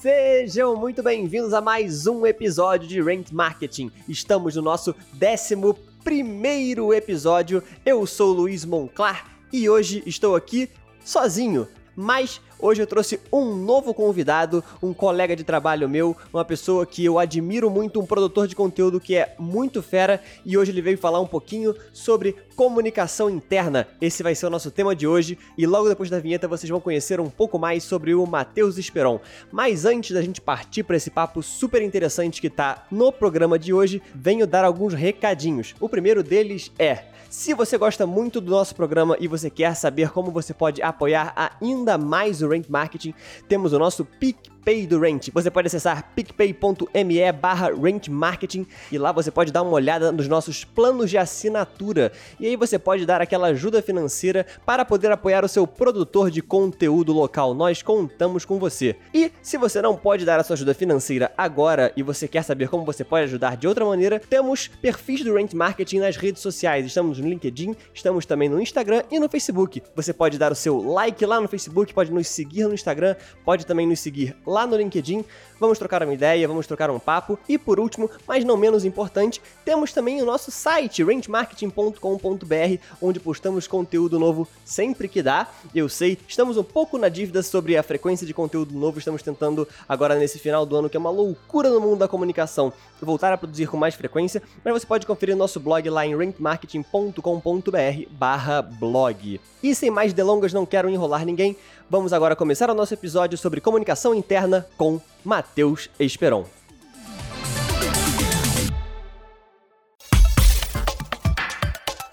Sejam muito bem-vindos a mais um episódio de Rent Marketing. Estamos no nosso décimo primeiro episódio. Eu sou Luiz Monclar e hoje estou aqui sozinho, mas Hoje eu trouxe um novo convidado, um colega de trabalho meu, uma pessoa que eu admiro muito, um produtor de conteúdo que é muito fera, e hoje ele veio falar um pouquinho sobre comunicação interna. Esse vai ser o nosso tema de hoje, e logo depois da vinheta vocês vão conhecer um pouco mais sobre o Matheus Esperon. Mas antes da gente partir para esse papo super interessante que tá no programa de hoje, venho dar alguns recadinhos. O primeiro deles é: se você gosta muito do nosso programa e você quer saber como você pode apoiar ainda mais o Rank Marketing, temos o nosso PicPay PicPay do Rent. Você pode acessar picpay.me barra Marketing e lá você pode dar uma olhada nos nossos planos de assinatura. E aí você pode dar aquela ajuda financeira para poder apoiar o seu produtor de conteúdo local. Nós contamos com você. E se você não pode dar a sua ajuda financeira agora e você quer saber como você pode ajudar de outra maneira, temos perfis do Rent Marketing nas redes sociais. Estamos no LinkedIn, estamos também no Instagram e no Facebook. Você pode dar o seu like lá no Facebook, pode nos seguir no Instagram, pode também nos seguir lá lá no LinkedIn. Vamos trocar uma ideia, vamos trocar um papo. E por último, mas não menos importante, temos também o nosso site, rangemarketing.com.br, onde postamos conteúdo novo sempre que dá. Eu sei, estamos um pouco na dívida sobre a frequência de conteúdo novo, estamos tentando agora nesse final do ano, que é uma loucura no mundo da comunicação, voltar a produzir com mais frequência, mas você pode conferir nosso blog lá em rangemarketing.com.br blog. E sem mais delongas, não quero enrolar ninguém, vamos agora começar o nosso episódio sobre comunicação interna com Matheus Esperon.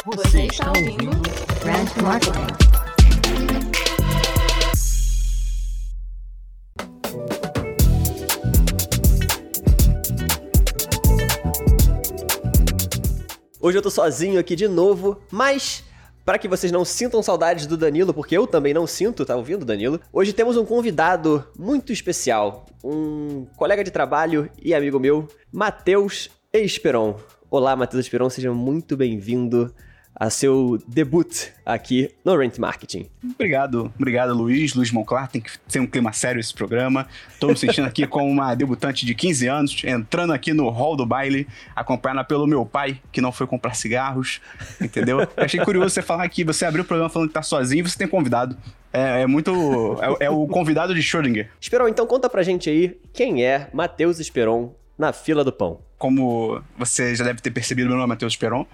Você está ouvindo Brand Marketing. Hoje eu tô sozinho aqui de novo, mas para que vocês não sintam saudades do Danilo, porque eu também não sinto, tá ouvindo, Danilo? Hoje temos um convidado muito especial, um colega de trabalho e amigo meu, Matheus Esperon. Olá, Matheus Esperon, seja muito bem-vindo a seu debut aqui no Rent Marketing. Obrigado, obrigado Luiz, Luiz Monclar, tem que ser um clima sério esse programa. Estou me sentindo aqui como uma debutante de 15 anos, entrando aqui no hall do baile, acompanhada pelo meu pai, que não foi comprar cigarros, entendeu? Eu achei curioso você falar que você abriu o programa falando que tá sozinho e você tem convidado. É, é muito. É, é, o convidado de Schrödinger. Esperon, então conta pra gente aí quem é Matheus Esperon na fila do pão. Como você já deve ter percebido, meu nome é Matheus Esperon.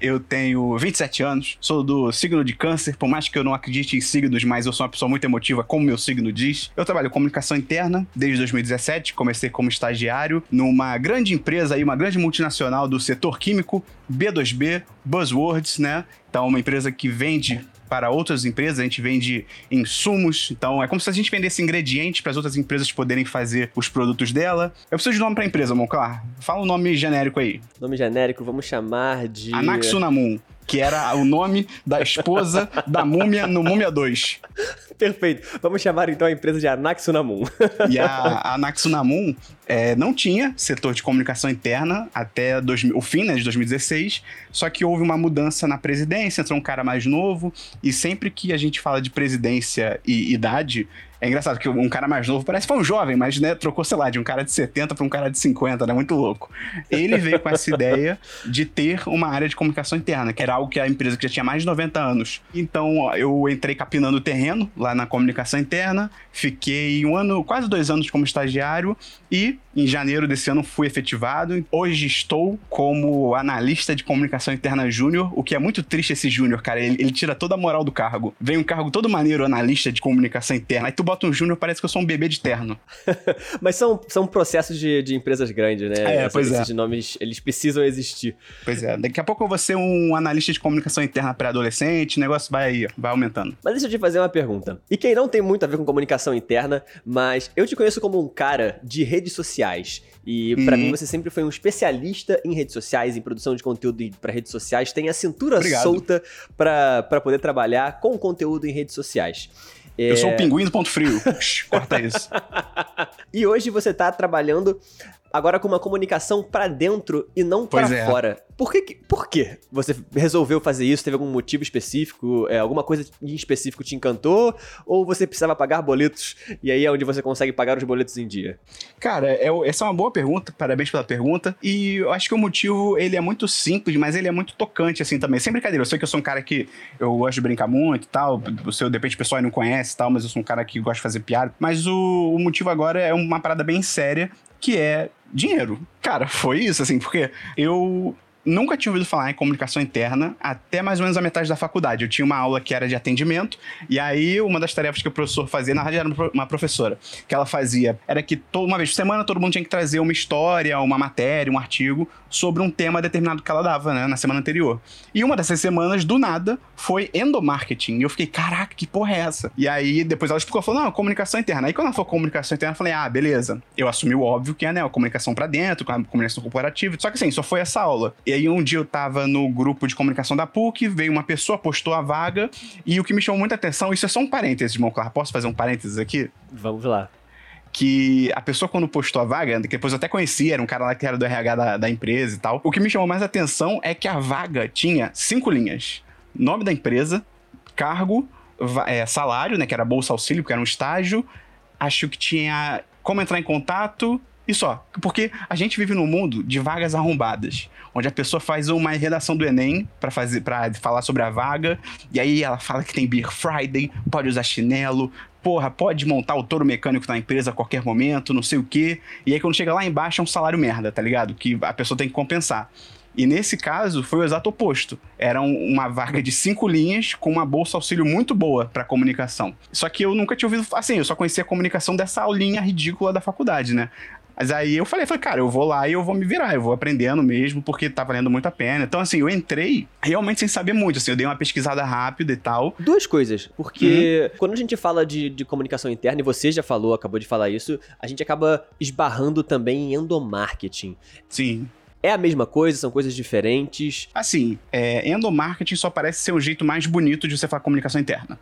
Eu tenho 27 anos, sou do signo de câncer, por mais que eu não acredite em signos, mas eu sou uma pessoa muito emotiva, como meu signo diz. Eu trabalho comunicação interna desde 2017, comecei como estagiário numa grande empresa aí, uma grande multinacional do setor químico, B2B, Buzzwords, né? Então, uma empresa que vende para outras empresas, a gente vende insumos, então é como se a gente vendesse ingredientes para as outras empresas poderem fazer os produtos dela. Eu preciso de nome para a empresa, Monclar. Fala um nome genérico aí. Nome genérico, vamos chamar de. Anaxunamun que era o nome da esposa da múmia no Múmia 2. Perfeito. Vamos chamar então a empresa de Anaxunamun. e a, Anaxunamun é, não tinha setor de comunicação interna até dois, o fim né, de 2016, só que houve uma mudança na presidência, entrou um cara mais novo, e sempre que a gente fala de presidência e idade, é engraçado que um cara mais novo parece que foi um jovem, mas né, trocou, sei lá, de um cara de 70 para um cara de 50, né? Muito louco. Ele veio com essa ideia de ter uma área de comunicação interna, que era algo que a empresa que já tinha mais de 90 anos. Então eu entrei capinando o terreno lá na comunicação interna, fiquei um ano, quase dois anos como estagiário e em janeiro desse ano fui efetivado. Hoje estou como analista de comunicação interna júnior, o que é muito triste esse júnior, cara. Ele, ele, tira toda a moral do cargo. Vem um cargo todo maneiro, analista de comunicação interna. Aí tu bota um júnior, parece que eu sou um bebê de terno. Mas são, são processos de, de empresas grandes, né? É, Essas, pois é. Esses nomes, eles precisam existir. Pois é. Daqui a pouco eu vou ser um analista de comunicação interna pré-adolescente, o negócio vai, vai aumentando. Mas deixa eu te fazer uma pergunta. E quem não tem muito a ver com comunicação interna, mas eu te conheço como um cara de redes sociais sociais. E para mim uhum. você sempre foi um especialista em redes sociais, em produção de conteúdo para redes sociais, tem a cintura Obrigado. solta para poder trabalhar com conteúdo em redes sociais. Eu sou o é. pinguim do ponto frio. Corta isso. e hoje você está trabalhando agora com uma comunicação pra dentro e não pra Pois é. fora. Por que, por que você resolveu fazer isso? Teve algum motivo específico? É, alguma coisa em específico te encantou? Ou você precisava pagar boletos e aí é onde você consegue pagar os boletos em dia? Cara, é, essa é uma boa pergunta, parabéns pela pergunta. E eu acho que o motivo, ele é muito simples, mas ele é muito tocante, assim, também. Sem brincadeira, eu sei que eu sou um cara que eu gosto de brincar muito e tal, o seu, de repente, o pessoal aí não conhece e tal, mas eu sou um cara que gosta de fazer piada. Mas o, o motivo agora é uma parada bem séria, que é dinheiro. Cara, foi isso, assim, porque eu nunca tinha ouvido falar em comunicação interna até mais ou menos a metade da faculdade. Eu tinha uma aula que era de atendimento, e aí uma das tarefas que o professor fazia, na verdade era uma pro- uma professora, que ela fazia era que toda uma vez por semana todo mundo tinha que trazer uma história, uma matéria, um artigo sobre um tema determinado que ela dava, né, na semana anterior. E uma dessas semanas, do nada, foi endomarketing. E eu fiquei, caraca, que porra é essa? E aí depois ela explicou, falou, não, comunicação interna. Aí quando ela falou comunicação interna, eu falei, ah, beleza. Eu assumi o óbvio que é, né, a comunicação pra dentro, a comunicação corporativa. Só que assim, só foi essa aula. E aí um dia eu tava no grupo de comunicação da PUC, veio uma pessoa, postou a vaga, e o que me chamou muita atenção, isso é só um parênteses, Monclar, posso fazer um parênteses aqui? Vamos lá. que a pessoa quando postou a vaga, que depois eu até conhecia, era um cara lá que era do RH da, da empresa e tal. O que me chamou mais atenção é que a vaga tinha cinco linhas: nome da empresa, cargo, é, salário, né, que era bolsa auxílio, que era um estágio. Acho que tinha como entrar em contato e só. Porque a gente vive num mundo de vagas arrombadas, onde a pessoa faz uma redação do Enem para fazer para falar sobre a vaga, e aí ela fala que tem Beer Friday, pode usar chinelo, porra, pode montar o touro mecânico na empresa a qualquer momento, não sei o quê. E aí quando chega lá embaixo é um salário merda, tá ligado? Que a pessoa tem que compensar. E nesse caso foi o exato oposto. Era um- uma vaga de cinco linhas com uma bolsa auxílio muito boa para comunicação. Só que eu nunca tinha ouvido, assim, eu só conhecia a comunicação dessa aulinha ridícula da faculdade, né? Mas aí eu falei, falei, cara, eu vou lá e eu vou me virar, eu vou aprendendo mesmo, porque tá valendo muito a pena. Então, assim, eu entrei realmente sem saber muito, assim, eu dei uma pesquisada rápida e tal. Duas coisas, porque quando a gente fala de, de comunicação interna, e você já falou, acabou de falar isso, a gente acaba esbarrando também em endomarketing. Sim. É a mesma coisa, são coisas diferentes. Assim, é, endomarketing só parece ser o jeito mais bonito de você falar comunicação interna.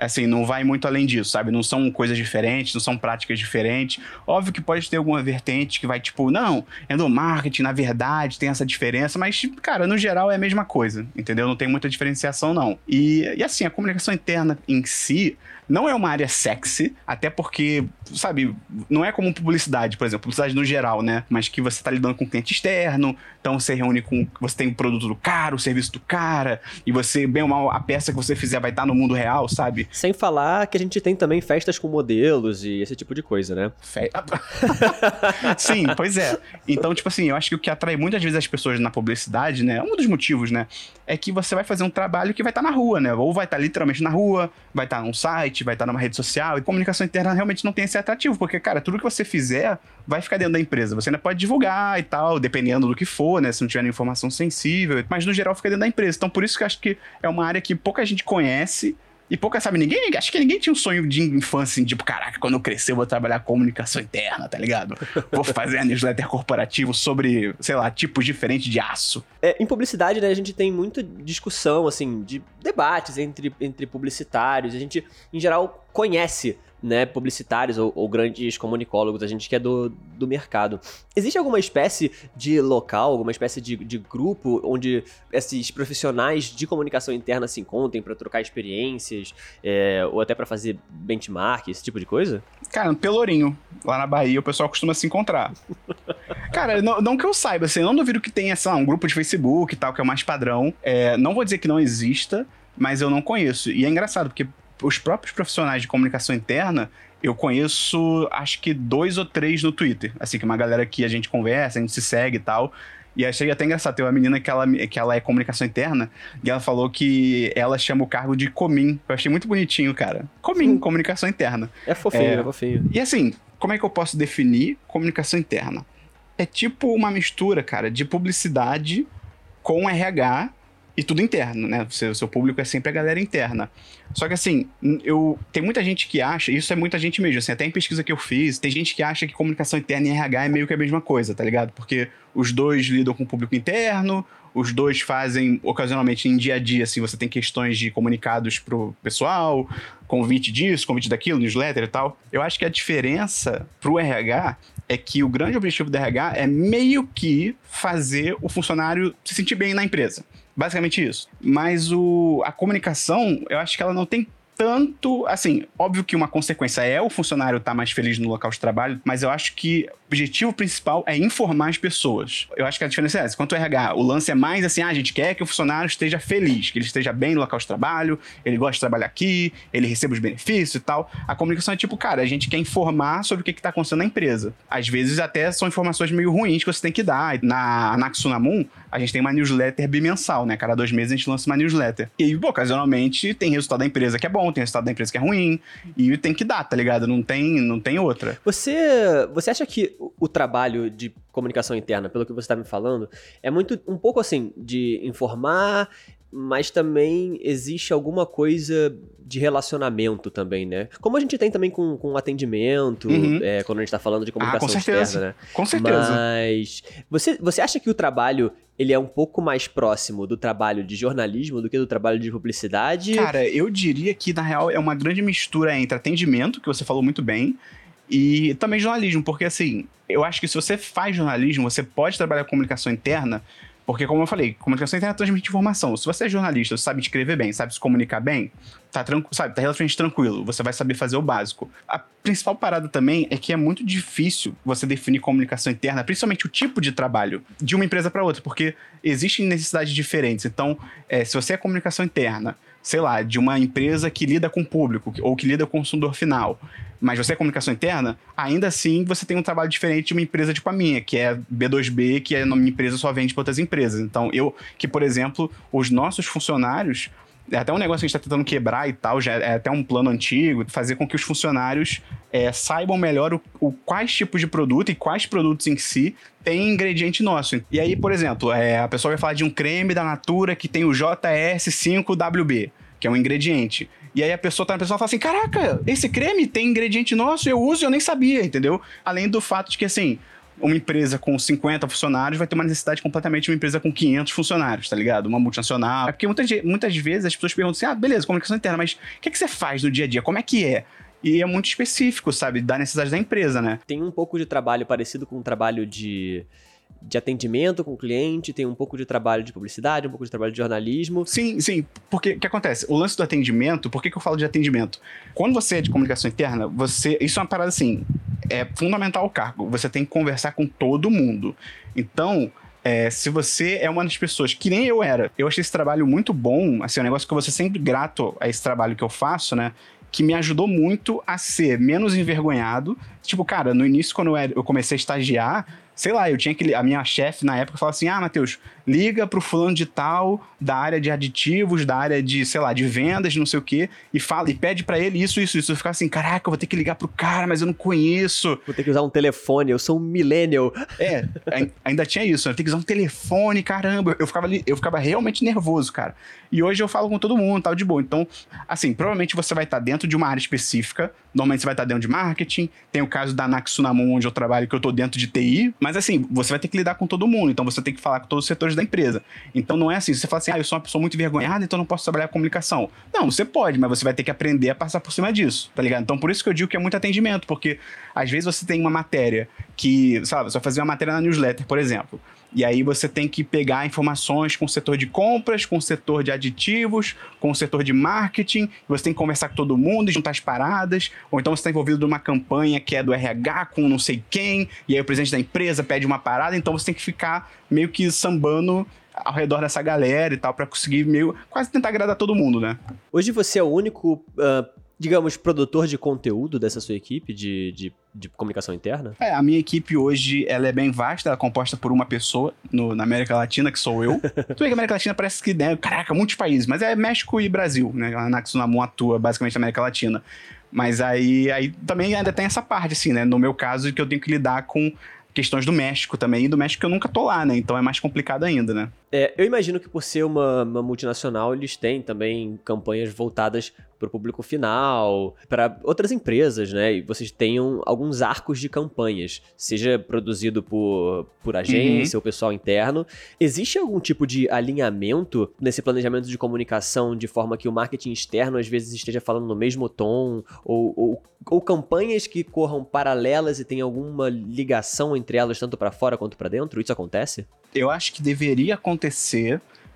Assim, não vai muito além disso, sabe? Não são coisas diferentes, não são práticas diferentes. Óbvio que pode ter alguma vertente que vai, tipo, não, endomarketing, na verdade, tem essa diferença, mas, cara, no geral é a mesma coisa, entendeu? Não tem muita diferenciação, não. E, e assim, a comunicação interna em si não é uma área sexy, até porque, sabe, não é como publicidade, por exemplo, publicidade no geral, né? Mas que você tá lidando com cliente externo, então você reúne com. Você tem o produto do cara, o serviço do cara, e você, bem ou mal, a peça que você fizer vai estar no mundo real, sabe? Sem falar que a gente tem também festas com modelos e esse tipo de coisa, né? Fe- Sim, pois é. Então, tipo assim, eu acho que o que atrai muitas vezes as pessoas na publicidade, né? Um dos motivos, né? É que você vai fazer um trabalho que vai estar na rua, né? Ou vai estar literalmente na rua, vai estar num site, vai estar numa rede social. E comunicação interna realmente não tem esse atrativo, porque, cara, tudo que você fizer vai ficar dentro da empresa. Você ainda pode divulgar e tal, dependendo do que for, né? Se não tiver informação sensível. Mas no geral fica dentro da empresa. Então, por isso que eu acho que é uma área que pouca gente conhece. E pouca sabe, ninguém, acho que ninguém tinha um sonho de infância, assim, tipo, caraca, quando eu crescer eu vou trabalhar com comunicação interna, tá ligado? Vou fazer a newsletter corporativo sobre, sei lá, tipos diferentes de aço. É, em publicidade, né, a gente tem muita discussão, assim, de debates entre, entre publicitários. A gente, em geral, conhece, né, publicitários ou, ou grandes comunicólogos, a gente que é do, do mercado. Existe alguma espécie de local, alguma espécie de, de grupo onde esses profissionais de comunicação interna se encontrem para trocar experiências, é, ou até para fazer benchmark, esse tipo de coisa? Cara, no Pelourinho, lá na Bahia, o pessoal costuma se encontrar. Cara, não, não que eu saiba, assim, eu não duvido que tenha, sei lá, um grupo de Facebook e tal, que é o mais padrão. É, não vou dizer que não exista, mas eu não conheço. E é engraçado, porque os próprios profissionais de comunicação interna, eu conheço, acho que dois ou três no Twitter. Assim, que uma galera que a gente conversa, a gente se segue e tal. E achei até engraçado, tem uma menina que ela, que ela é comunicação interna, e ela falou que ela chama o cargo de Comim. Eu achei muito bonitinho, cara. Comim, comunicação interna. É fofinho, É. é fofinho. E assim, como é que eu posso definir comunicação interna? É tipo uma mistura, cara, de publicidade com RH e tudo interno, né? O seu, seu público é sempre a galera interna. Só que assim, eu tem muita gente que acha, isso é muita gente mesmo, assim, até em pesquisa que eu fiz, tem gente que acha que comunicação interna e RH é meio que a mesma coisa, tá ligado? Porque os dois lidam com o público interno, Os dois fazem, ocasionalmente, em dia a dia, assim, você tem questões de comunicados pro pessoal, convite disso, convite daquilo, newsletter e tal. Eu acho que a diferença pro RH é que o grande objetivo do RH é meio que fazer o funcionário se sentir bem na empresa. Basicamente isso. Mas o, a comunicação, eu acho que ela não tem tanto, assim, óbvio que uma consequência é o funcionário estar tá mais feliz no local de trabalho, mas eu acho que objetivo principal é informar as pessoas. Eu acho que a diferença é essa. Quanto ao RH, o lance é mais assim, ah, a gente quer que o funcionário esteja feliz, que ele esteja bem no local de trabalho, ele gosta de trabalhar aqui, ele receba os benefícios e tal. A comunicação é tipo, cara, a gente quer informar sobre o que está acontecendo na empresa. Às vezes até são informações meio ruins que você tem que dar. Na Anaxunamun, a gente tem uma newsletter bimensal, né? Cada dois meses a gente lança uma newsletter. E, pô, ocasionalmente tem resultado da empresa que é bom, tem resultado da empresa que é ruim. E tem que dar, tá ligado? Não tem, não tem outra. Você, você acha que o trabalho de comunicação interna, pelo que você está me falando, é muito um pouco assim de informar, mas também existe alguma coisa de relacionamento também, né? Como a gente tem também com, com atendimento, uhum. é, quando a gente tá falando de comunicação ah, com externa, né? Com certeza. Mas você, você acha que o trabalho ele é um pouco mais próximo do trabalho de jornalismo do que do trabalho de publicidade? Cara, eu diria que na real é uma grande mistura entre atendimento, que você falou muito bem, e também jornalismo, porque assim, eu acho que se você faz jornalismo, você pode trabalhar comunicação interna porque, como eu falei, comunicação interna transmite informação. Se você é jornalista, você sabe escrever bem, sabe se comunicar bem, tá, sabe, tá relativamente tranquilo, você vai saber fazer o básico. A principal parada também é que é muito difícil você definir comunicação interna, principalmente o tipo de trabalho, de uma empresa para outra, porque existem necessidades diferentes. Então, é, se você é comunicação interna, sei lá, de uma empresa que lida com o público ou que lida com o consumidor final, mas você é comunicação interna, ainda assim você tem um trabalho diferente de uma empresa tipo a minha, que é B2B, que é uma empresa só vende para outras empresas. Então, eu, que por exemplo, os nossos funcionários, é até um negócio que a gente está tentando quebrar e tal, já é até um plano antigo, fazer com que os funcionários é, saibam melhor o, o, quais tipos de produto e quais produtos em si tem ingrediente nosso. E aí, por exemplo, é, a pessoa vai falar de um creme da Natura que tem o JS5WB, que é um ingrediente. E aí a pessoa tá na pessoa fala assim: caraca, esse creme tem ingrediente nosso, eu uso e eu nem sabia, entendeu? Além do fato de que, assim, uma empresa com 50 funcionários vai ter uma necessidade completamente de uma empresa com 500 funcionários, tá ligado? Uma multinacional. É porque muitas, muitas vezes as pessoas perguntam assim: ah, beleza, comunicação interna, mas o que, é que você faz no dia a dia? Como é que é? E é muito específico, sabe? Da necessidade da empresa, né? Tem um pouco de trabalho parecido com um trabalho de de atendimento com o cliente, tem um pouco de trabalho de publicidade, um pouco de trabalho de jornalismo. Sim, sim. Porque o que acontece? O lance do atendimento, por que, que eu falo de atendimento? Quando você é de comunicação interna, você. Isso é uma parada assim. É fundamental o cargo. Você tem que conversar com todo mundo. Então, é, se você é uma das pessoas que nem eu era, eu achei esse trabalho muito bom, assim, é um negócio que eu vou ser sempre grato a esse trabalho que eu faço, né? Que me ajudou muito a ser menos envergonhado. Tipo, cara, no início, quando eu comecei a estagiar, sei lá, eu tinha que. A minha chefe na época falava assim: ah, Matheus, liga pro fulano de tal, da área de aditivos, da área de, sei lá, de vendas, não sei o quê, e fala, e pede para ele isso, isso, isso. Eu ficava assim, caraca, eu vou ter que ligar pro cara, mas eu não conheço. Vou ter que usar um telefone, eu sou um millennial. É, ainda tinha isso, eu tenho que usar um telefone, caramba. Eu ficava, eu ficava realmente nervoso, cara. E hoje eu falo com todo mundo, tal, de boa. Então, assim, provavelmente você vai estar dentro de uma área específica, normalmente você vai estar dentro de marketing, tem o caso da Naxunamun, onde eu trabalho, que eu tô dentro de TI, mas assim, você vai ter que lidar com todo mundo, então você tem que falar com todos os setores da empresa. Então não é assim, você fala assim, ah, eu sou uma pessoa muito envergonhada, então não posso trabalhar com comunicação. Não, você pode, mas você vai ter que aprender a passar por cima disso, tá ligado? Então por isso que eu digo que é muito atendimento, porque às vezes você tem uma matéria que, sabe, você vai fazer uma matéria na newsletter, por exemplo. E aí você tem que pegar informações com o setor de compras, com o setor de aditivos, com o setor de marketing, você tem que conversar com todo mundo juntar as paradas, ou então você está envolvido numa campanha que é do RH com não sei quem, e aí o presidente da empresa pede uma parada, então você tem que ficar meio que sambando ao redor dessa galera e tal, para conseguir meio quase tentar agradar todo mundo, né? Hoje você é o único uh, digamos, produtor de conteúdo dessa sua equipe de, de, de, comunicação interna? É, a minha equipe hoje, ela é bem vasta, ela é composta por uma pessoa no, na América Latina, que sou eu. Tudo bem que a América Latina parece que, né, caraca, muitos países, mas é México e Brasil, né? A Naxunamun atua basicamente na América Latina. Mas aí, aí também ainda tem essa parte, assim, né? No meu caso, que eu tenho que lidar com questões do México também, e do México eu nunca tô lá, né? Então é mais complicado ainda, né? É, eu imagino que por ser uma, uma multinacional, eles têm também campanhas voltadas para o público final, para outras empresas, né? E vocês tenham alguns arcos de campanhas, seja produzido por, por agência ou pessoal interno. Existe algum tipo de alinhamento nesse planejamento de comunicação de forma que o marketing externo às vezes esteja falando no mesmo tom, ou, ou, ou campanhas que corram paralelas e tem alguma ligação entre elas, tanto para fora quanto para dentro? Isso acontece? Eu acho que deveria acontecer,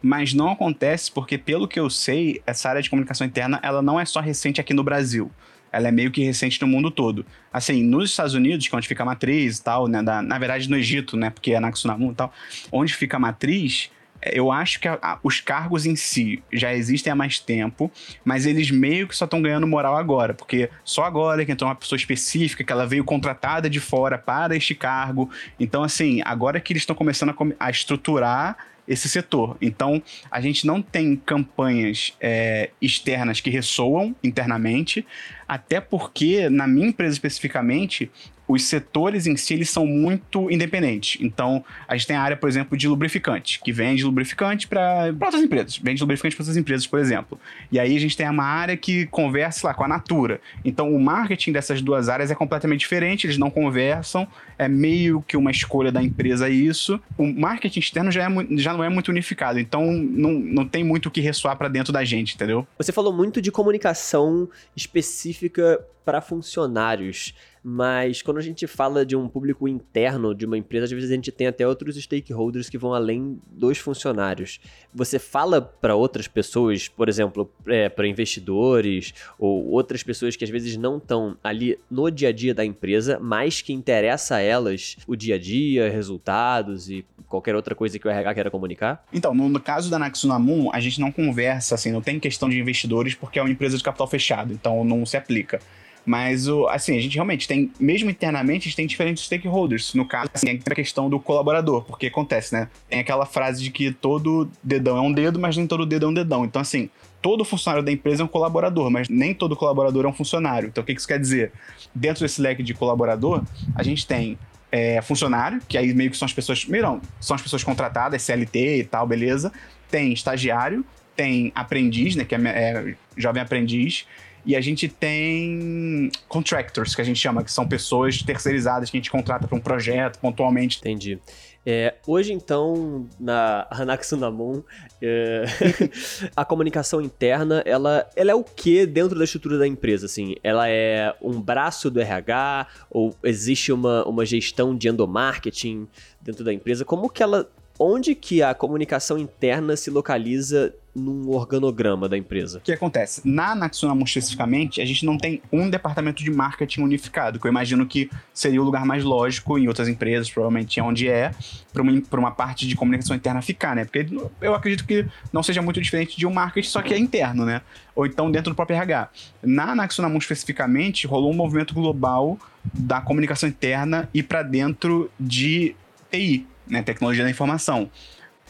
mas não acontece porque, pelo que eu sei, essa área de comunicação interna ela não é só recente aqui no Brasil. Ela é meio que recente no mundo todo. Assim, nos Estados Unidos, que é onde fica a matriz e tal, né? Da, na verdade, no Egito, né? Porque é na Tsunamu e tal. Onde fica a matriz, eu acho que a, a, os cargos em si já existem há mais tempo, mas eles meio que só estão ganhando moral agora, porque só agora que entrou uma pessoa específica, que ela veio contratada de fora para este cargo. Então, assim, agora que eles estão começando a, a estruturar esse setor. Então, a gente não tem campanhas é, externas que ressoam internamente, até porque, na minha empresa especificamente, os setores em si eles são muito independentes. Então, a gente tem a área, por exemplo, de lubrificante, que vende lubrificante para outras empresas, vende lubrificante para outras empresas, por exemplo. E aí a gente tem uma área que conversa lá com a Natura. Então, o marketing dessas duas áreas é completamente diferente, eles não conversam, é meio que uma escolha da empresa isso. O marketing externo já, é, já não é muito unificado, então não, não tem muito o que ressoar para dentro da gente, entendeu? Você falou muito de comunicação específica para funcionários. Mas quando a gente fala de um público interno de uma empresa, às vezes a gente tem até outros stakeholders que vão além dos funcionários. Você fala para outras pessoas, por exemplo, é, para investidores ou outras pessoas que às vezes não estão ali no dia a dia da empresa, mas que interessa a elas o dia a dia, resultados e qualquer outra coisa que o RH queira comunicar? Então, no, caso da Naxunamun, a gente não conversa, assim, não tem questão de investidores porque é uma empresa de capital fechado, então não se aplica. Mas, o, assim, a gente realmente tem, mesmo internamente, a gente tem diferentes stakeholders. No caso, assim, a questão do colaborador, porque acontece, né? Tem aquela frase de que todo dedão é um dedo, mas nem todo dedo é um dedão. Então, assim, todo funcionário da empresa é um colaborador, mas nem todo colaborador é um funcionário. Então, o que isso quer dizer? Dentro desse leque de colaborador, a gente tem é, funcionário, que aí meio que são as pessoas. Meio são as pessoas contratadas, CLT e tal, beleza. Tem estagiário, tem aprendiz, né? Que é, é jovem aprendiz. E a gente tem contractors, que a gente chama, que são pessoas terceirizadas que a gente contrata para um projeto pontualmente. Entendi. É, hoje, então, na Hanaxunamun, é, a comunicação interna, ela, ela é o que dentro da estrutura da empresa? Assim, ela é um braço do RH ou existe uma, uma gestão de endomarketing dentro da empresa? Como que ela onde que a comunicação interna se localiza num organograma da empresa? O que acontece? Na Natsunamu especificamente, a gente não tem um departamento de marketing unificado, que eu imagino que seria o lugar mais lógico em outras empresas, provavelmente é onde é, para uma, uma parte de comunicação interna ficar, né? Porque eu acredito que não seja muito diferente de um marketing, só que é interno, né? Ou então dentro do próprio RH. Na Natsunamu especificamente, rolou um movimento global da comunicação interna e para dentro de TI, né, tecnologia da informação.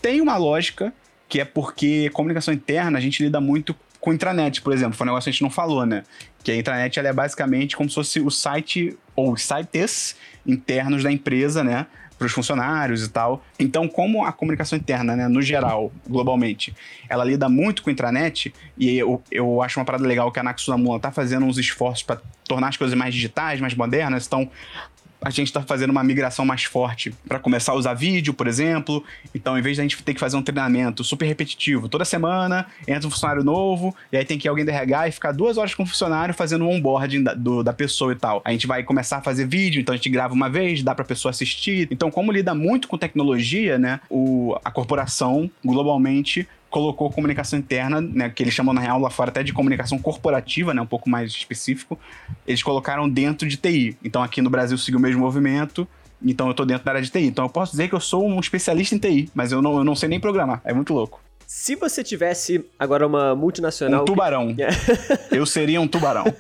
Tem uma lógica que é porque comunicação interna a gente lida muito com intranet, por exemplo, foi um negócio que a gente não falou, né? Que a intranet ela é basicamente como se fosse o site ou sites internos da empresa, né? Para os funcionários e tal. Então, como a comunicação interna, né, no geral, globalmente, ela lida muito com intranet, e eu, eu acho uma parada legal que a Naxunamula está fazendo uns esforços para tornar as coisas mais digitais, mais modernas. Então, a gente está fazendo uma migração mais forte para começar a usar vídeo, por exemplo. Então, em vez de a gente ter que fazer um treinamento super repetitivo, toda semana entra um funcionário novo, e aí tem que ir alguém da RH e ficar duas horas com o funcionário fazendo um onboarding da, do, da pessoa e tal. A gente vai começar a fazer vídeo, então a gente grava uma vez, dá para a pessoa assistir. Então, como lida muito com tecnologia, né, o, a corporação globalmente colocou comunicação interna, né, que eles chamam na real lá fora até de comunicação corporativa, né, um pouco mais específico, eles colocaram dentro de TI. Então aqui no Brasil seguiu o mesmo movimento, então eu estou dentro da área de TI. Então eu posso dizer que eu sou um especialista em TI, mas eu não, eu não sei nem programar, é muito louco. Se você tivesse agora uma multinacional. Um tubarão. Que... eu seria um tubarão.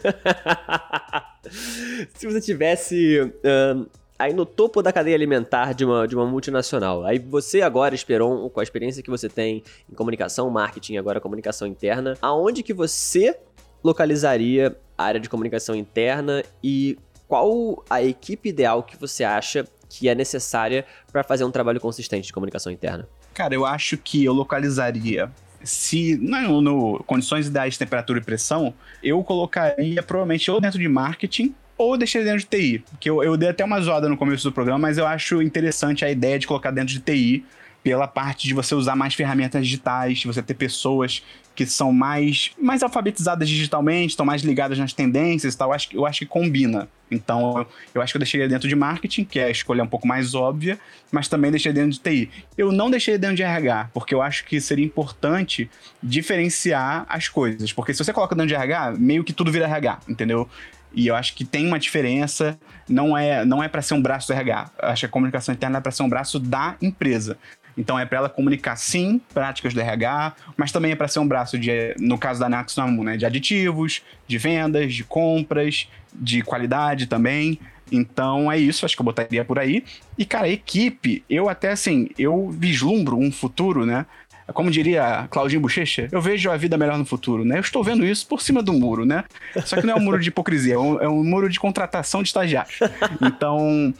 Se você tivesse. Uh aí no topo da cadeia alimentar de uma, de uma multinacional. Aí você agora, Esperon, com a experiência que você tem em comunicação, marketing, agora comunicação interna, aonde que você localizaria a área de comunicação interna e qual a equipe ideal que você acha que é necessária para fazer um trabalho consistente de comunicação interna? Cara, eu acho que eu localizaria. Se não no condições ideais de temperatura e pressão, eu colocaria provavelmente ou dentro de marketing ou deixaria dentro de TI. Que eu, eu dei até uma zoada no começo do programa, mas eu acho interessante a ideia de colocar dentro de TI pela parte de você usar mais ferramentas digitais, de você ter pessoas que são mais, mais alfabetizadas digitalmente, estão mais ligadas nas tendências e tal. Eu acho, eu acho que combina. Então, eu acho que eu deixaria dentro de marketing, que é a escolha um pouco mais óbvia, mas também deixei dentro de TI. Eu não deixei dentro de RH, porque eu acho que seria importante diferenciar as coisas. Porque se você coloca dentro de RH, meio que tudo vira RH, entendeu? E eu acho que tem uma diferença, não é, não é para ser um braço do RH. Eu acho que a comunicação interna é para ser um braço da empresa. Então é para ela comunicar sim práticas do RH, mas também é para ser um braço de, no caso da Naxxam, né, de aditivos, de vendas, de compras, de qualidade também. Então é isso, acho que eu botaria por aí. E cara, equipe, eu até assim, eu vislumbro um futuro, né? Como diria Claudinho Bochecha, eu vejo a vida melhor no futuro, né? Eu estou vendo isso por cima do muro, né? Só que não é um muro de hipocrisia, é um, é um muro de contratação de estagiários. Então,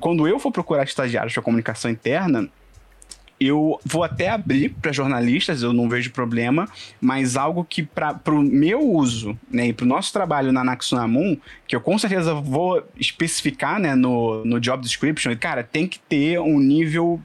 quando eu for procurar estagiários para comunicação interna, eu vou até abrir para jornalistas, eu não vejo problema, mas algo que para o meu uso né, e para o nosso trabalho na Naxunamun, que eu com certeza vou especificar né, no, no job description, cara, tem que ter um nível,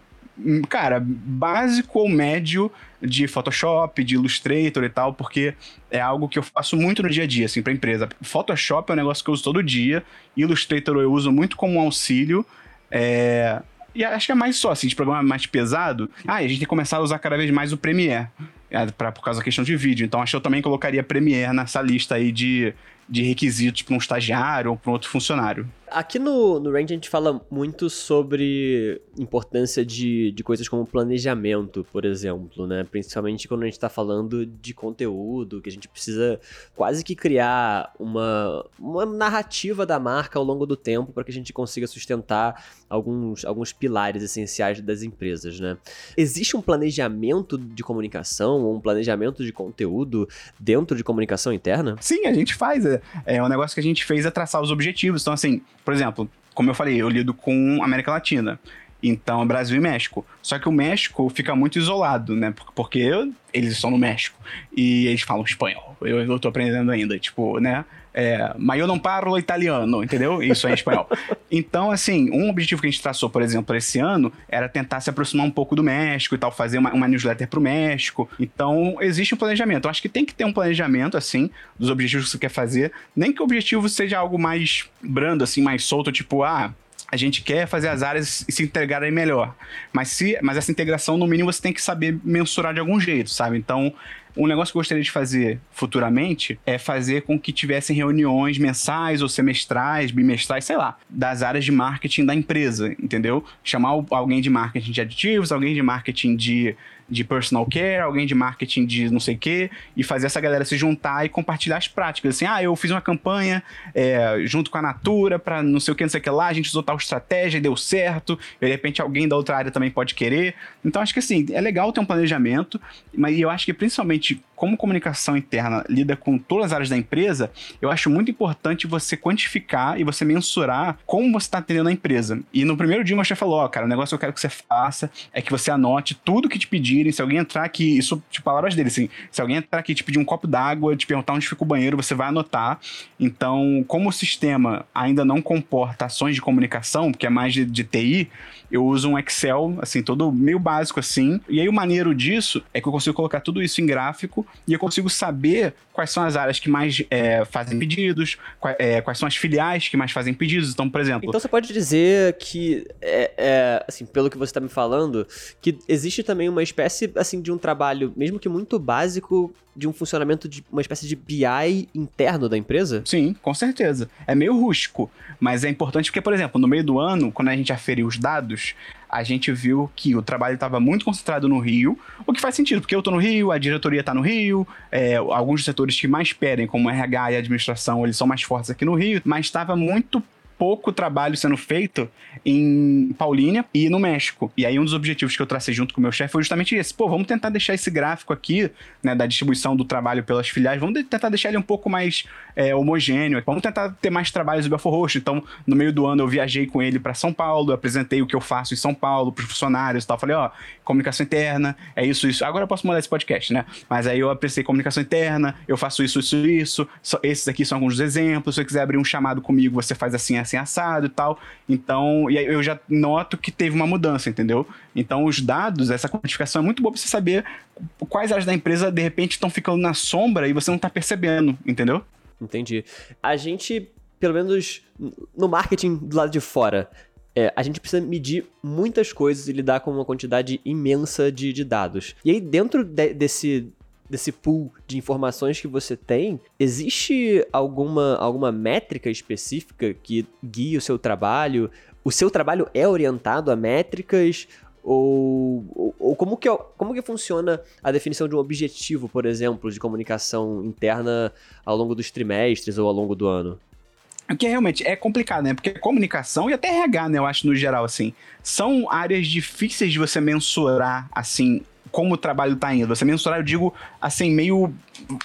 cara, básico ou médio de Photoshop, de Illustrator e tal, porque é algo que eu faço muito no dia a dia, assim, para empresa. Photoshop é um negócio que eu uso todo dia, Illustrator eu uso muito como um auxílio, é, e acho que é mais só, assim, de programa mais pesado. Ah, a gente tem que começar a usar cada vez mais o Premiere. É, pra, por causa da questão de vídeo. Então acho que eu também colocaria Premiere nessa lista aí de, de requisitos para um estagiário ou para outro funcionário. Aqui no, no Range a gente fala muito sobre importância de, de coisas como planejamento, por exemplo, né? Principalmente quando a gente está falando de conteúdo, que a gente precisa quase que criar uma, uma narrativa da marca ao longo do tempo para que a gente consiga sustentar alguns, alguns pilares essenciais das empresas, né? Existe um planejamento de comunicação um planejamento de conteúdo dentro de comunicação interna? Sim, a gente faz. É, é um negócio que a gente fez é traçar os objetivos. Então, assim, por exemplo, como eu falei, eu lido com América Latina. Então, Brasil e México. Só que o México fica muito isolado, né? Porque eles estão no México. E eles falam espanhol. Eu, eu tô aprendendo ainda, tipo, né? É, mas eu não parlo italiano, entendeu? Isso é em espanhol. Então, assim, um objetivo que a gente traçou, por exemplo, esse ano, era tentar se aproximar um pouco do México e tal, fazer uma, uma newsletter pro México. Então, existe um planejamento. Eu acho que tem que ter um planejamento, assim, dos objetivos que você quer fazer. Nem que o objetivo seja algo mais brando, assim, mais solto, tipo, ah, a gente quer fazer as áreas se integrarem melhor. Mas, se, mas essa integração, no mínimo, você tem que saber mensurar de algum jeito, sabe? Então, um negócio que eu gostaria de fazer futuramente é fazer com que tivessem reuniões mensais ou semestrais, bimestrais, sei lá, das áreas de marketing da empresa, entendeu? Chamar alguém de marketing de aditivos, alguém de marketing de de personal care, alguém de marketing de não sei o quê, e fazer essa galera se juntar e compartilhar as práticas. Assim, ah, eu fiz uma campanha é, junto com a Natura para não sei o que, não sei o que lá, a gente usou tal estratégia e deu certo, e de repente alguém da outra área também pode querer. Então acho que assim, é legal ter um planejamento, mas eu acho que principalmente como comunicação interna lida com todas as áreas da empresa, eu acho muito importante você quantificar e você mensurar como você está atendendo a empresa. E no primeiro dia, o meu chefe falou: Ó, oh, cara, o negócio que eu quero que você faça é que você anote tudo que te pedirem. Se alguém entrar aqui, isso, tipo, palavras dele, assim, se alguém entrar aqui te pedir um copo d'água, te perguntar onde fica o banheiro, você vai anotar. Então, como o sistema ainda não comporta ações de comunicação, porque é mais de, de TI, eu uso um Excel, assim, todo meio básico assim. E aí o maneiro disso é que eu consigo colocar tudo isso em gráfico e eu consigo saber quais são as áreas que mais é, fazem pedidos, quais, é, quais, são as filiais que mais fazem pedidos. Então, por exemplo. Então você pode dizer que, é, é assim, pelo que você está me falando, que existe também uma espécie assim de um trabalho, mesmo que muito básico, de um funcionamento de uma espécie de BI interno da empresa? Sim, com certeza. É meio rústico, mas é importante porque, por exemplo, no meio do ano, quando a gente aferiu os dados, a gente viu que o trabalho estava muito concentrado no Rio, o que faz sentido, porque eu estou no Rio, a diretoria está no Rio, é, alguns setores que mais pedem, como RH e administração, eles são mais fortes aqui no Rio, mas estava muito pouco trabalho sendo feito em Paulínia e no México. E aí um dos objetivos que eu tracei junto com o meu chefe foi justamente esse. Pô, vamos tentar deixar esse gráfico aqui, né, da distribuição do trabalho pelas filiais, vamos de- tentar deixar ele um pouco mais é, homogêneo. Vamos tentar ter mais trabalhos do Belfor Roxo. Então, no meio do ano eu viajei com ele para São Paulo, apresentei o que eu faço em São Paulo pros funcionários e tal. Falei, ó, comunicação interna, é isso, isso. Agora eu posso mudar esse podcast, né? Mas aí eu apresentei comunicação interna, eu faço isso, isso, isso. Esses aqui são alguns exemplos. Se você quiser abrir um chamado comigo, você faz assim, assim, assado e tal. Então, e aí eu já noto que teve uma mudança, entendeu? Então, os dados, essa quantificação é muito boa pra você saber quais áreas da empresa, de repente, estão ficando na sombra e você não tá percebendo, entendeu? Entendi. A gente, pelo menos no marketing do lado de fora, é, a gente precisa medir muitas coisas e lidar com uma quantidade imensa de, de dados. E aí, dentro de- desse, desse pool de informações que você tem, existe alguma, alguma métrica específica que guie o seu trabalho? O seu trabalho é orientado a métricas? Ou, ou, ou como, que, é- como que funciona a definição de um objetivo, por exemplo, de comunicação interna ao longo dos trimestres ou ao longo do ano? Que realmente é complicado, né? Porque comunicação e até RH, né? Eu acho no geral, assim, são áreas difíceis de você mensurar, assim, como o trabalho tá indo. Você mensurar, eu digo, assim, meio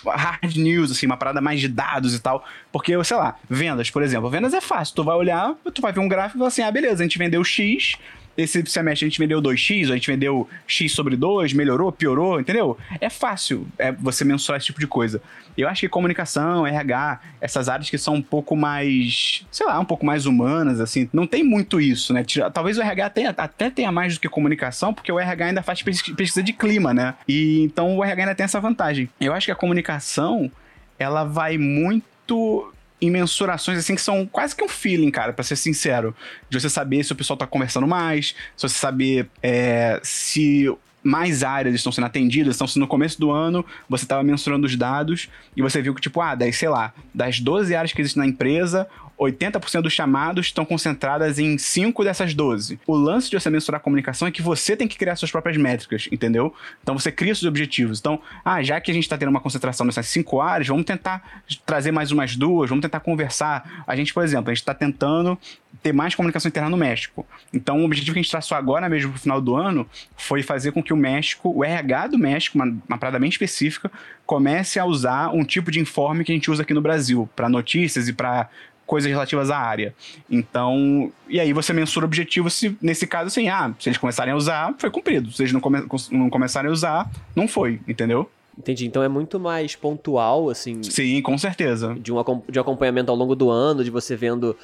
hard news, assim, uma parada mais de dados e tal. Porque, sei lá, vendas, por exemplo. Vendas é fácil. Tu vai olhar, tu vai ver um gráfico e falar assim, ah, beleza, a gente vendeu X, esse semestre a gente vendeu 2x, ou a gente vendeu X sobre 2, melhorou, piorou, entendeu? É fácil é, você mensurar esse tipo de coisa. Eu acho que comunicação, RH, essas áreas que são um pouco mais, sei lá, um pouco mais humanas, assim, não tem muito isso, né? Talvez o RH tenha, até tenha mais do que comunicação, porque o RH ainda faz pes- pesquisa de clima, né? E então o RH ainda tem essa vantagem. Eu acho que a comunicação, ela vai muito em mensurações assim que são quase que um feeling, cara, pra ser sincero. De você saber se o pessoal tá conversando mais, se você saber é, se mais áreas estão sendo atendidas. Então, se no começo do ano você estava mensurando os dados e você viu que, tipo, ah, das, sei lá, das 12 áreas que existem na empresa, 80% dos chamados estão concentradas em 5 dessas 12. O lance de você mensurar a comunicação é que você tem que criar suas próprias métricas, entendeu? Então você cria seus objetivos. Então, ah, já que a gente está tendo uma concentração nessas 5 áreas, vamos tentar trazer mais umas duas, vamos tentar conversar. A gente, por exemplo, a gente está tentando ter mais comunicação interna no México. Então, o objetivo que a gente traçou agora mesmo pro final do ano foi fazer com que o México, o RH do México, uma, uma parada bem específica, comece a usar um tipo de informe que a gente usa aqui no Brasil, para notícias e para coisas relativas à área. Então, e aí você mensura o objetivo se, nesse caso, assim, ah, se eles começarem a usar, foi cumprido. Se eles não, come, não começarem a usar, não foi, entendeu? Entendi. Então é muito mais pontual, assim, Sim, com certeza. de um, de um acompanhamento ao longo do ano, de você vendo,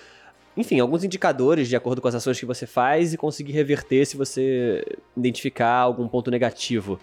enfim, alguns indicadores de acordo com as ações que você faz e conseguir reverter se você identificar algum ponto negativo.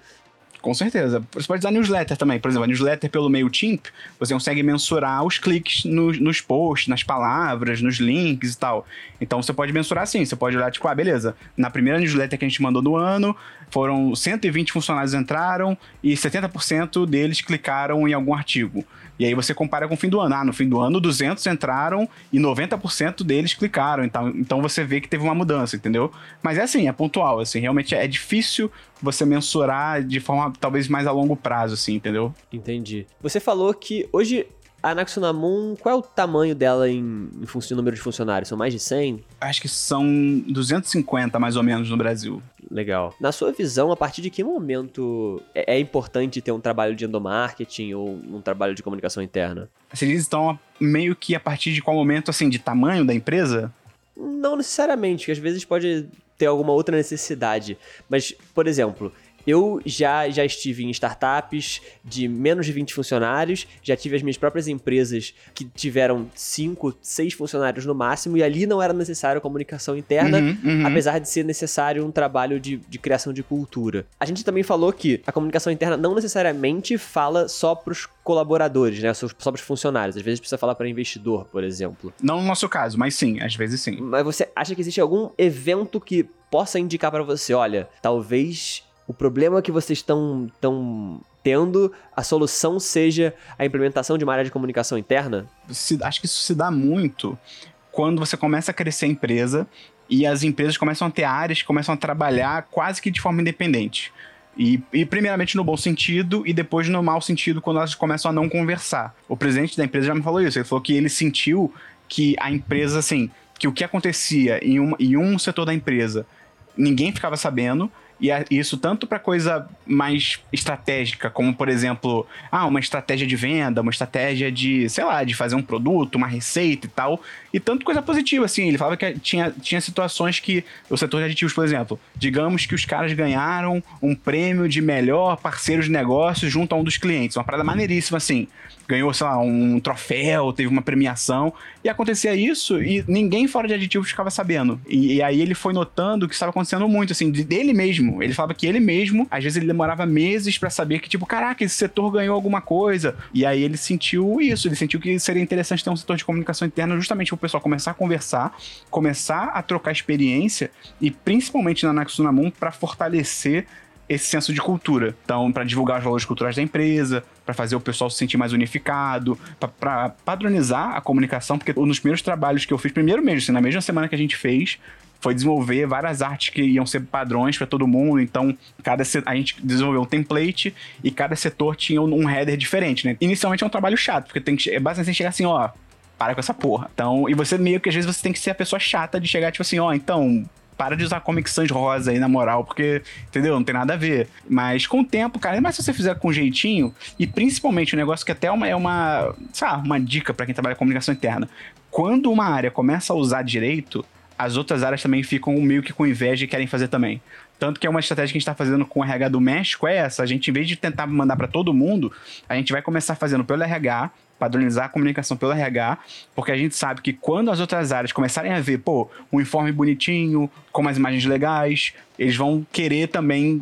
Com certeza. Você pode usar newsletter também. Por exemplo, a newsletter pelo MailChimp, você consegue mensurar os cliques nos, posts, nas palavras, nos links e tal. Então você pode mensurar assim. Você pode olhar, tipo, ah, beleza. Na primeira newsletter que a gente mandou no ano, foram 120 funcionários entraram e 70% deles clicaram em algum artigo. E aí você compara com o fim do ano. Ah, no fim do ano, 200 entraram e 90% deles clicaram. Então, então você vê que teve uma mudança, entendeu? Mas é assim, é pontual, assim. Realmente é difícil você mensurar de forma talvez mais a longo prazo, assim, entendeu? Entendi. Você falou que hoje a Naxunamun, qual é o tamanho dela em, em função do número de funcionários? São mais de 100? Acho que são 250 mais ou menos no Brasil. Legal. Na sua visão, a partir de que momento é, é importante ter um trabalho de endomarketing ou um trabalho de comunicação interna? Vocês dizem, então, meio que a partir de qual momento, assim, de tamanho da empresa? Não necessariamente, que às vezes pode ter alguma outra necessidade. Mas, por exemplo, eu já, já estive em startups de menos de 20 funcionários, já tive as minhas próprias empresas que tiveram 5, 6 funcionários no máximo, e ali não era necessário comunicação interna, Uhum, uhum. apesar de ser necessário um trabalho de, de criação de cultura. A gente também falou que a comunicação interna não necessariamente fala só pros colaboradores, né? Só, só pros funcionários. Às vezes precisa falar para investidor, por exemplo. Não no nosso caso, mas sim, às vezes sim. Mas você acha que existe algum evento que possa indicar para você, olha, talvez o problema que vocês estão tão tendo, a solução seja a implementação de uma área de comunicação interna? Se- acho que isso se dá muito quando você começa a crescer a empresa e as empresas começam a ter áreas que começam a trabalhar quase que de forma independente. E, e primeiramente no bom sentido e depois no mau sentido quando elas começam a não conversar. O presidente da empresa já me falou isso. Ele falou que ele sentiu que a empresa, assim, que o que acontecia em um, em um setor da empresa ninguém ficava sabendo. E isso tanto para coisa mais estratégica, como por exemplo, ah, uma estratégia de venda, uma estratégia de, sei lá, de fazer um produto, uma receita e tal, e tanto coisa positiva, assim. Ele falava que tinha, tinha situações que o setor de aditivos, por exemplo, digamos que os caras ganharam um prêmio de melhor parceiro de negócios junto a um dos clientes, uma parada maneiríssima, assim ganhou, sei lá, um troféu, teve uma premiação. E acontecia isso e ninguém fora de aditivos ficava sabendo. E, e aí ele foi notando que estava acontecendo muito, assim, de, dele mesmo. Ele falava que ele mesmo, às vezes ele demorava meses para saber que, tipo, caraca, esse setor ganhou alguma coisa. E aí ele sentiu isso, ele sentiu que seria interessante ter um setor de comunicação interna justamente para o pessoal começar a conversar, começar a trocar experiência e principalmente na Naxunamun para fortalecer esse senso de cultura. Então, para divulgar os valores culturais da empresa, para fazer o pessoal se sentir mais unificado, para padronizar a comunicação, porque um dos primeiros trabalhos que eu fiz, primeiro mesmo, assim, na mesma semana que a gente fez, foi desenvolver várias artes que iam ser padrões para todo mundo. Então, cada a gente desenvolveu um template e cada setor tinha um header diferente, né? Inicialmente é um trabalho chato, porque tem que é basicamente chegar assim, ó, para com essa porra. Então, e você meio que às vezes você tem que ser a pessoa chata de chegar tipo assim, ó, então, para de usar Comic Sans rosa aí, na moral, porque, entendeu? Não tem nada a ver. Mas com o tempo, cara, mas se você fizer com jeitinho, e principalmente o um negócio que até é uma, é uma, sabe, uma dica para quem trabalha com comunicação interna. Quando uma área começa a usar direito, as outras áreas também ficam meio que com inveja e querem fazer também. Tanto que é uma estratégia que a gente está fazendo com o RH do México é essa. A gente, em vez de tentar mandar para todo mundo, a gente vai começar fazendo pelo RH, padronizar a comunicação pelo RH, porque a gente sabe que quando as outras áreas começarem a ver, pô, um informe bonitinho, com umas imagens legais, eles vão querer também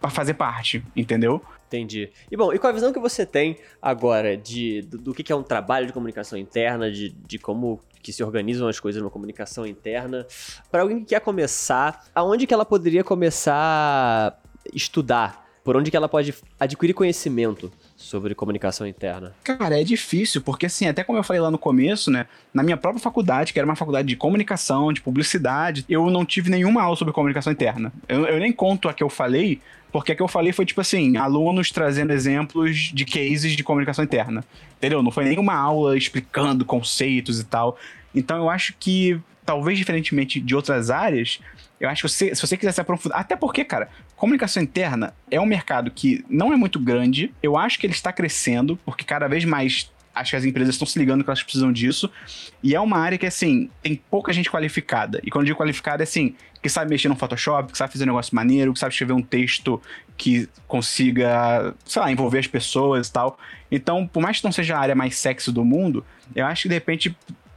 para fazer parte, entendeu? Entendi. E bom, e com a visão que você tem agora de, do, do que é um trabalho de comunicação interna, de, de como que se organizam as coisas numa comunicação interna, para alguém que quer começar, aonde que ela poderia começar a estudar? Por onde que ela pode adquirir conhecimento sobre comunicação interna? Cara, é difícil, porque assim, até como eu falei lá no começo, né, na minha própria faculdade, que era uma faculdade de comunicação, de publicidade, eu não tive nenhuma aula sobre comunicação interna. Eu, eu nem conto a que eu falei, porque a que eu falei foi tipo assim, alunos trazendo exemplos de cases de comunicação interna. Entendeu? Não foi nenhuma aula explicando conceitos e tal. Então eu acho que, talvez diferentemente de outras áreas, eu acho que você, se você quiser se aprofundar. Até porque, cara, comunicação interna é um mercado que não é muito grande. Eu acho que ele está crescendo, porque cada vez mais acho que as empresas estão se ligando que elas precisam disso. E é uma área que, assim, tem pouca gente qualificada. E quando eu digo qualificada, é assim, que sabe mexer no Photoshop, que sabe fazer um negócio maneiro, que sabe escrever um texto que consiga, sei lá, envolver as pessoas e tal. Então, por mais que não seja a área mais sexy do mundo, eu acho que de repente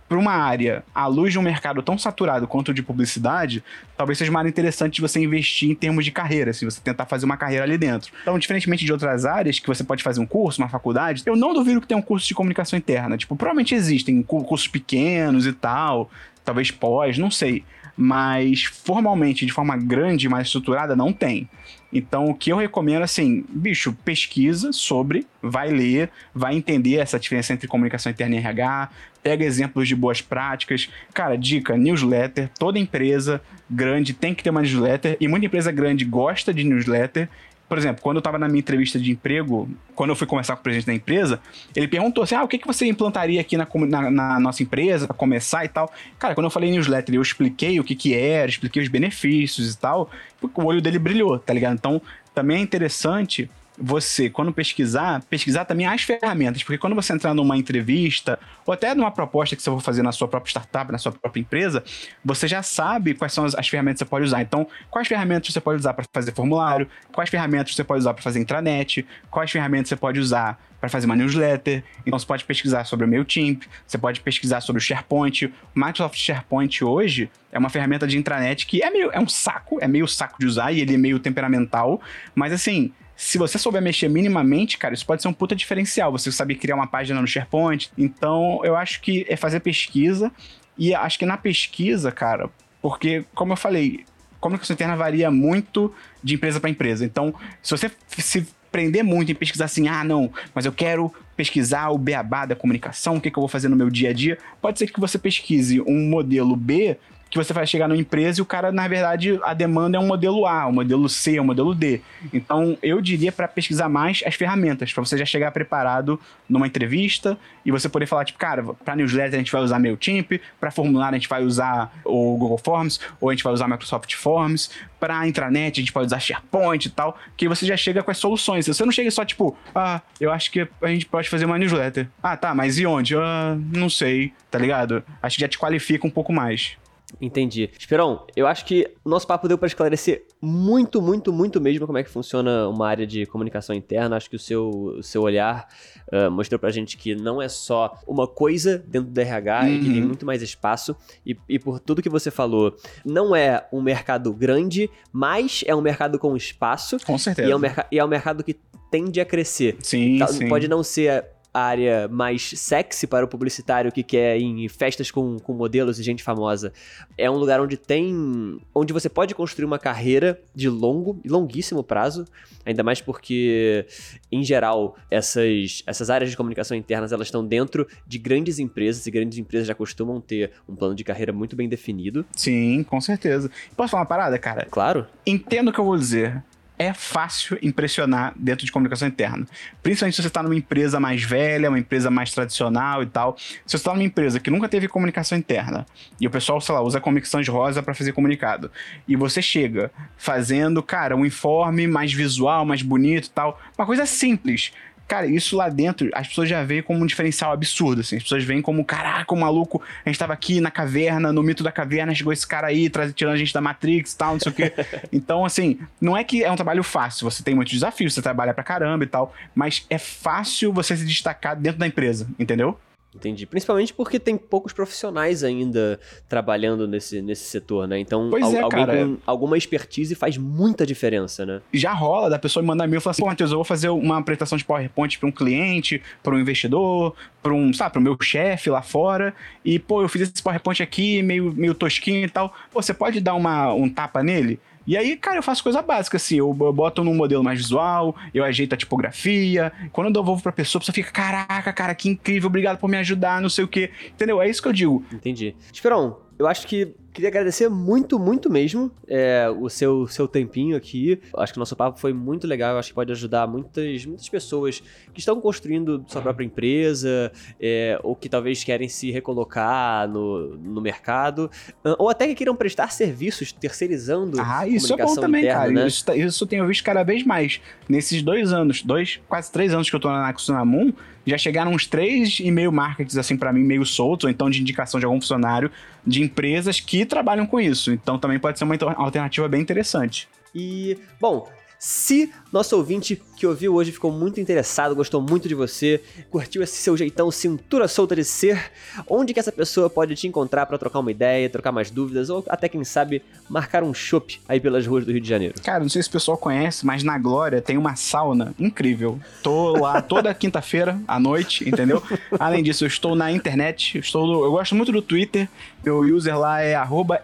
para uma área à luz de um mercado tão saturado quanto o de publicidade, talvez seja uma área interessante de você investir em termos de carreira, se você tentar fazer uma carreira ali dentro. Então, diferentemente de outras áreas que você pode fazer um curso, uma faculdade, eu não duvido que tenha um curso de comunicação interna. Tipo, provavelmente existem cursos pequenos e tal, talvez pós, não sei mas formalmente, de forma grande, mais estruturada, não tem. Então, o que eu recomendo, assim, bicho, pesquisa sobre, vai ler, vai entender essa diferença entre comunicação interna e RH, pega exemplos de boas práticas. Cara, dica, newsletter, toda empresa grande tem que ter uma newsletter, e muita empresa grande gosta de newsletter, por exemplo, quando eu estava na minha entrevista de emprego, quando eu fui conversar com o presidente da empresa, ele perguntou assim: ah, o que, que você implantaria aqui na, na, na nossa empresa para começar e tal. Cara, quando eu falei newsletter, eu expliquei o que, que era, expliquei os benefícios e tal, o olho dele brilhou, tá ligado? Então, também é interessante você, quando pesquisar, pesquisar também as ferramentas, porque quando você entrar numa entrevista, ou até numa proposta que você for fazer na sua própria startup, na sua própria empresa, você já sabe quais são as, as ferramentas que você pode usar. Então, quais ferramentas você pode usar para fazer formulário, quais ferramentas você pode usar para fazer intranet, quais ferramentas você pode usar para fazer uma newsletter. Então, você pode pesquisar sobre o MailChimp, você pode pesquisar sobre o SharePoint. O Microsoft SharePoint hoje é uma ferramenta de intranet que é meio é um saco, é meio saco de usar e ele é meio temperamental, mas assim, se você souber mexer minimamente, cara, isso pode ser um puta diferencial. Você saber criar uma página no SharePoint. Então, eu acho que é fazer pesquisa. E acho que na pesquisa, cara, porque, como eu falei, comunicação interna varia muito de empresa para empresa. Então, se você se prender muito em pesquisar assim, ah, não, mas eu quero pesquisar o beabá da comunicação, o que, que eu vou fazer no meu dia a dia, pode ser que você pesquise um modelo B que você vai chegar numa empresa e o cara, na verdade, a demanda é um modelo A, um modelo C, um modelo D. Então, eu diria para pesquisar mais as ferramentas, para você já chegar preparado numa entrevista e você poder falar, tipo, cara, para newsletter a gente vai usar MailChimp, para formulário a gente vai usar o Google Forms, ou a gente vai usar Microsoft Forms, para intranet a gente pode usar SharePoint e tal, que você já chega com as soluções. Você não chega só, tipo, ah, eu acho que a gente pode fazer uma newsletter. Ah, tá, mas e onde? Ah, não sei, tá ligado? Acho que já te qualifica um pouco mais. Entendi. Esperão, eu acho que o nosso papo deu para esclarecer muito, muito, muito mesmo como é que funciona uma área de comunicação interna. Acho que o seu, o seu olhar uh, mostrou pra gente que não é só uma coisa dentro do RH uhum. e que tem muito mais espaço. E, e por tudo que você falou, não é um mercado grande, mas é um mercado com espaço. Com certeza. E é um, e é um mercado que tende a crescer. Sim, sim. Pode não ser área mais sexy para o publicitário que quer ir em festas com, com modelos e gente famosa. É um lugar onde tem. onde você pode construir uma carreira de longo, longuíssimo prazo, ainda mais porque, em geral, essas, essas áreas de comunicação internas elas estão dentro de grandes empresas e grandes empresas já costumam ter um plano de carreira muito bem definido. Sim, com certeza. Posso falar uma parada, cara? Claro. Entendo o que eu vou dizer é fácil impressionar dentro de comunicação interna. Principalmente se você está numa empresa mais velha, uma empresa mais tradicional e tal. Se você está numa empresa que nunca teve comunicação interna e o pessoal, sei lá, usa comissões rosa para fazer comunicado e você chega fazendo, cara, um informe mais visual, mais bonito e tal, uma coisa simples Cara, isso lá dentro, as pessoas já veem como um diferencial absurdo, assim. As pessoas veem como, caraca, o maluco, a gente tava aqui na caverna, no mito da caverna, chegou esse cara aí, tirando a gente da Matrix e tal, não sei o quê. Então, assim, não é que é um trabalho fácil, você tem muitos desafios, você trabalha pra caramba e tal, mas é fácil você se destacar dentro da empresa, entendeu? Entendi. Principalmente porque tem poucos profissionais ainda trabalhando nesse, nesse setor, né? Então, pois é, alguém cara. com alguma expertise faz muita diferença, né? Já rola da pessoa me mandar e-mail e falar assim: pô, Matheus, eu vou fazer uma apresentação de PowerPoint para um cliente, para um investidor, para um, sabe, para o meu chefe lá fora. E, pô, eu fiz esse PowerPoint aqui, meio, meio tosquinho e tal. Pô, você pode dar uma, um tapa nele? E aí, cara, eu faço coisa básica, assim, eu boto num modelo mais visual, eu ajeito a tipografia. Quando eu devolvo pra pessoa, a pessoa fica, caraca, cara, que incrível, obrigado por me ajudar, não sei o quê. Entendeu? É isso que eu digo. Entendi. Esperão, eu acho que queria agradecer muito, muito mesmo é, o seu, seu tempinho aqui. Acho que o nosso papo foi muito legal. Acho que pode ajudar muitas, muitas pessoas que estão construindo sua própria empresa é, ou que talvez querem se recolocar no, no mercado ou até que queiram prestar serviços terceirizando. Ah, isso é bom também, interna, cara. Né? Isso, tá, isso eu tenho visto cada vez mais. Nesses dois anos, dois, quase três anos que eu tô na Naxunamun, já chegaram uns três e-mail marketings, assim, para mim, meio soltos, ou então de indicação de algum funcionário de empresas que trabalham com isso. Então também pode ser uma alternativa bem interessante. E, bom, se nosso ouvinte que ouviu hoje ficou muito interessado, gostou muito de você, curtiu esse seu jeitão cintura solta de ser, onde que essa pessoa pode te encontrar para trocar uma ideia, trocar mais dúvidas ou até quem sabe marcar um chopp aí pelas ruas do Rio de Janeiro? Cara, não sei se o pessoal conhece, mas na Glória tem uma sauna incrível. Tô lá toda quinta-feira à noite, entendeu? Além disso, eu estou na internet, eu estou no, eu gosto muito do Twitter. Meu user lá é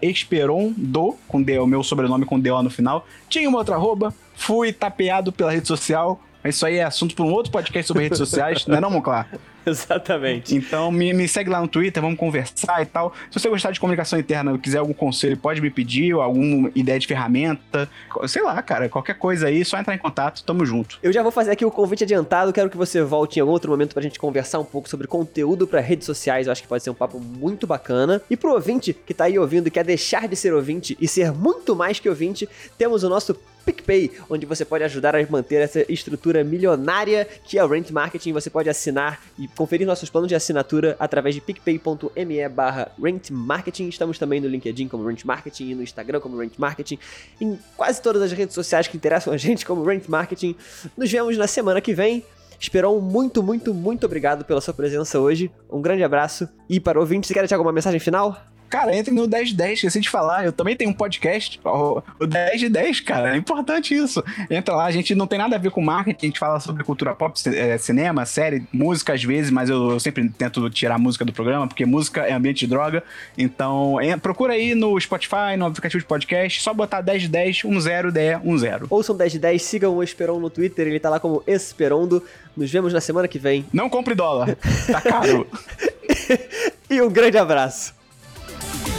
@esperondo com D, o meu sobrenome com D lá no final. Tinha uma outra arroba, fui tapeado pela rede social. Isso aí é assunto para um outro podcast sobre redes sociais, não é não, Monclar? Exatamente. Então me, me, segue lá no Twitter, vamos conversar e tal. Se você gostar de comunicação interna ou quiser algum conselho, pode me pedir, ou alguma ideia de ferramenta, sei lá, cara, qualquer coisa aí, só entrar em contato, tamo junto. Eu já vou fazer aqui o convite adiantado, quero que você volte em algum outro momento pra gente conversar um pouco sobre conteúdo para redes sociais, eu acho que pode ser um papo muito bacana. E pro ouvinte que tá aí ouvindo e quer deixar de ser ouvinte e ser muito mais que ouvinte, temos o nosso PicPay, onde você pode ajudar a manter essa estrutura milionária que é o Rent Marketing. Você pode assinar e conferir nossos planos de assinatura através de picpay.me barra rentmarketing. Estamos também no LinkedIn como Rent Marketing e no Instagram como Rent Marketing. Em quase todas as redes sociais que interessam a gente como Rent Marketing. Nos vemos na semana que vem. Esperou muito, muito, muito obrigado pela sua presença hoje. Um grande abraço. E para o ouvinte, você quer deixar alguma mensagem final? Cara, entre no 10 de 10, esqueci de falar. Eu também tenho um podcast, o, 10 de 10, cara. É importante isso. Entra lá, a gente não tem nada a ver com marketing, a gente fala sobre cultura pop, é, cinema, série, música às vezes, mas eu, eu, sempre tento tirar a música do programa, porque música é ambiente de droga. Então, é, procura aí no Spotify, no aplicativo de podcast, só botar 10 de 10, 10, 10, 10. Ouçam 10 de 10, sigam o Esperon no Twitter, ele tá lá como Esperondo. Nos vemos na semana que vem. Não compre dólar, tá caro. e um grande abraço. Bye.